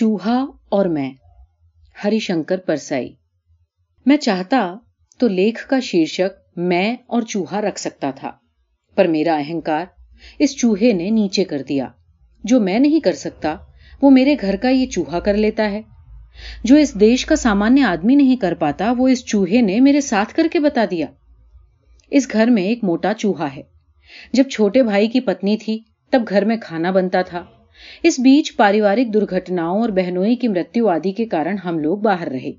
چوہا اور میں، ہری شنکر پرسائی۔ میں چاہتا تو لیکھ کا شیرشک میں اور چوہا رکھ سکتا تھا، پر میرا اہنکار اس چوہے نے نیچے کر دیا۔ جو میں نہیں کر سکتا، وہ میرے گھر کا یہ چوہا کر لیتا ہے۔ جو اس دیش کا سامانیہ آدمی نہیں کر پاتا، وہ اس چوہے نے میرے ساتھ کر کے بتا دیا۔ اس گھر میں ایک موٹا چوہا ہے۔ جب چھوٹے بھائی کی پتنی تھی، تب گھر میں کھانا بنتا تھا۔ اس بیچ پاریوارک درگھٹناؤں اور بہنوئی کی مرتو آدی کے کارن ہم لوگ باہر رہے۔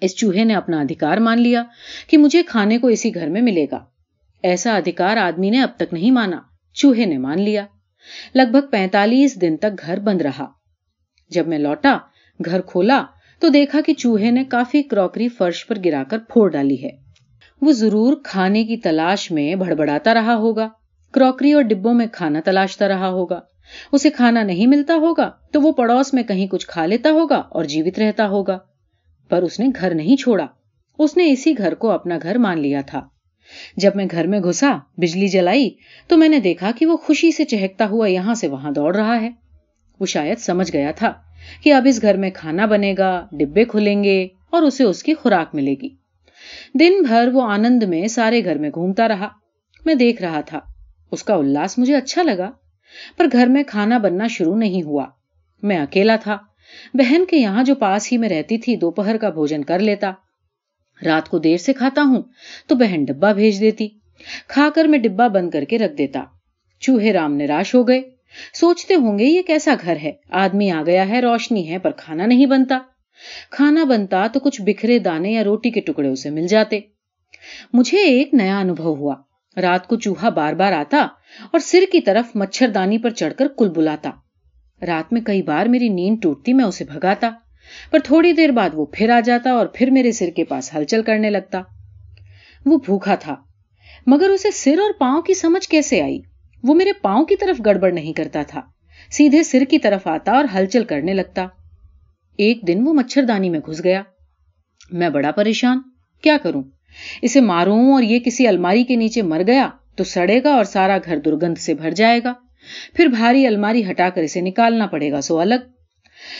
اس چوہے نے اپنا ادھکار مان لیا کہ مجھے کھانے کو اسی گھر میں ملے گا۔ ایسا ادھکار آدمی نے اب تک نہیں مانا، چوہے نے مان لیا۔ لگ بھگ پینتالیس دن تک گھر بند رہا۔ جب میں لوٹا، گھر کھولا، تو دیکھا کہ چوہے نے کافی کراکری فرش پر گرا کر پھوڑ ڈالی ہے۔ وہ ضرور کھانے کی تلاش میں بڑبڑاتا رہا ہوگا، کراکری اور ڈبوں میں کھانا تلاشتا رہا ہوگا۔ اسے کھانا نہیں ملتا ہوگا تو وہ پڑوس میں کہیں کچھ کھا لیتا ہوگا اور جیوت رہتا ہوگا۔ پر اس نے گھر نہیں چھوڑا۔ اس نے اسی گھر کو اپنا گھر مان لیا تھا۔ جب میں گھر میں گھسا، بجلی جلائی، تو میں نے دیکھا کہ وہ خوشی سے چہکتا ہوا یہاں سے وہاں دوڑ رہا ہے۔ وہ شاید سمجھ گیا تھا کہ اب اس گھر میں کھانا بنے گا، ڈبے کھلیں گے اور اسے اس کی خوراک ملے گی۔ دن بھر وہ آنند میں سارے گھر میں گھومتا رہا۔ میں دیکھ رہا تھا۔ اس کا الاس مجھے اچھا لگا۔ پر گھر میں کھانا بننا شروع نہیں ہوا۔ میں اکیلا تھا۔ بہن کے یہاں جو پاس ہی میں رہتی تھی، دوپہر کا بھوجن کر لیتا۔ رات کو دیر سے کھاتا ہوں تو بہن ڈبا بھیج دیتی۔ کھا کر میں ڈبا بند کر کے رکھ دیتا۔ چوہے رام نراش ہو گئے۔ سوچتے ہوں گے، یہ کیسا گھر ہے؟ آدمی آ گیا ہے، روشنی ہے، پر کھانا نہیں بنتا۔ کھانا بنتا تو کچھ بکھرے دانے یا روٹی کے ٹکڑے اسے مل جاتے۔ مجھے ایک نیا انوبھو ہوا۔ رات کو چوہا بار بار آتا اور سر کی طرف مچھردانی پر چڑھ کر کل بلاتا۔ رات میں کئی بار میری نیند ٹوٹتی میں اسے بھگاتا، پر تھوڑی دیر بعد وہ پھر آ جاتا اور پھر میرے سر کے پاس ہلچل کرنے لگتا۔ وہ بھوکا تھا، مگر اسے سر اور پاؤں کی سمجھ کیسے آئی؟ وہ میرے پاؤں کی طرف گڑبڑ نہیں کرتا تھا، سیدھے سر کی طرف آتا اور ہلچل کرنے لگتا۔ ایک دن وہ مچھردانی میں گھس گیا۔ میں بڑا پریشان، کیا کروں؟ اسے ماروں اور یہ کسی الماری کے نیچے مر گیا تو سڑے گا اور سارا گھر درگند سے بھر جائے گا۔ پھر بھاری الماری ہٹا کر اسے نکالنا پڑے گا سو الگ۔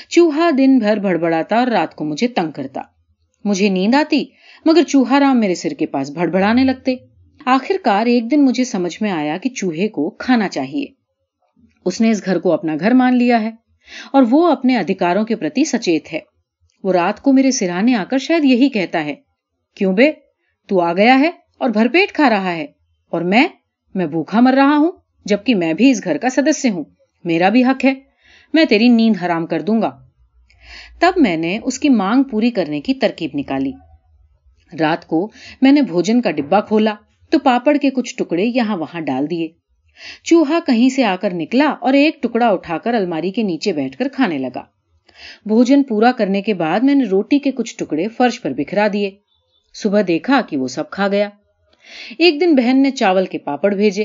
چوہا دن بھر بڑبڑاتا اور رات کو مجھے تنگ کرتا۔ مجھے نیند آتی، مگر چوہا رام میرے سر کے پاس بڑبڑانے لگتے۔ آخر کار ایک دن مجھے سمجھ میں آیا کہ چوہے کو کھانا چاہیے۔ اس نے اس گھر کو اپنا گھر مان لیا ہے اور وہ اپنے ادھکاروں کے پرتی سچیت ہے۔ وہ رات کو میرے سرانے آ کر شاید یہی کہتا ہے، کیوں بے؟ تو آ گیا ہے اور بھر پیٹ کھا رہا ہے اور میں میں بھوکھا مر رہا ہوں، جبکہ میں بھی اس گھر کا سدسیہ ہوں۔ میرا بھی حق ہے۔ میں تیری نیند حرام کر دوں گا۔ تب میں نے اس کی مانگ پوری کرنے کی ترکیب نکالی۔ رات کو میں نے بھوجن کا ڈبا کھولا تو پاپڑ کے کچھ ٹکڑے یہاں وہاں ڈال دیے۔ چوہا کہیں سے آ کر نکلا اور ایک ٹکڑا اٹھا کر الماری کے نیچے بیٹھ کر کھانے لگا۔ بھوجن پورا کرنے کے بعد میں نے روٹی کے کچھ ٹکڑے فرش پر بکھرا دیے۔ صبح دیکھا کہ وہ سب کھا گیا۔ ایک دن بہن نے چاول کے پاپڑ بھیجے۔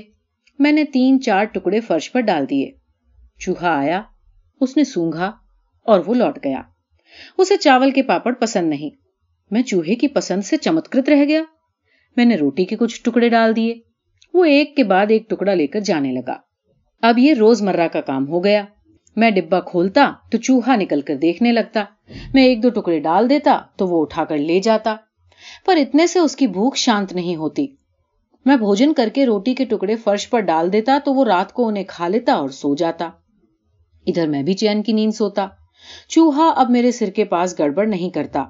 میں نے تین چار ٹکڑے فرش پر ڈال دیے۔ چوہا آیا، اس نے سونگا اور وہ لوٹ گیا۔ اسے چاول کے پاپڑ پسند نہیں۔ میں چوہے کی پسند سے چمتکرت رہ گیا۔ میں نے روٹی کے کچھ ٹکڑے ڈال دیے۔ وہ ایک کے بعد ایک ٹکڑا لے کر جانے لگا۔ اب یہ روز مرہ کا کام ہو گیا۔ میں ڈبا کھولتا تو چوہا نکل کر دیکھنے لگتا۔ میں ایک دو ٹکڑے ڈال دیتا تو وہ اٹھا کر لے جاتا۔ پر اتنے سے اس کی بھوک شانت نہیں ہوتی۔ میں بھوجن کر کے روٹی کے ٹکڑے فرش پر ڈال دیتا تو وہ رات کو انہیں کھا لیتا اور سو جاتا۔ ادھر میں بھی چین کی نیند سوتا۔ چوہا اب میرے سر کے پاس گڑبڑ نہیں کرتا۔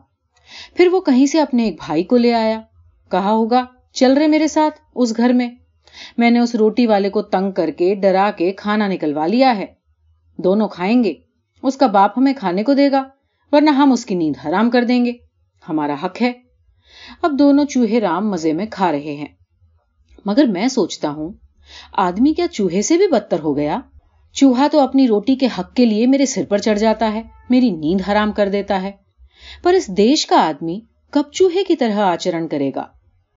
پھر وہ کہیں سے اپنے ایک بھائی کو لے آیا۔ کہا ہوگا، چل رہے میرے ساتھ اس گھر میں۔ میں نے اس روٹی والے کو تنگ کر کے ڈرا کے کھانا نکلوا لیا ہے۔ دونوں کھائیں گے۔ اس کا باپ ہمیں کھانے کو دے گا، ورنہ ہم اس کی نیند حرام کر دیں گے۔ ہمارا حق ہے۔ اب دونوں چوہے رام مزے میں کھا رہے ہیں۔ مگر میں سوچتا ہوں، آدمی کیا چوہے سے بھی بدتر ہو گیا؟ چوہا تو اپنی روٹی کے حق کے لیے میرے سر پر چڑھ جاتا ہے، میری نیند حرام کر دیتا ہے۔ پر اس دیش کا آدمی کب چوہے کی طرح آچرن کرے گا؟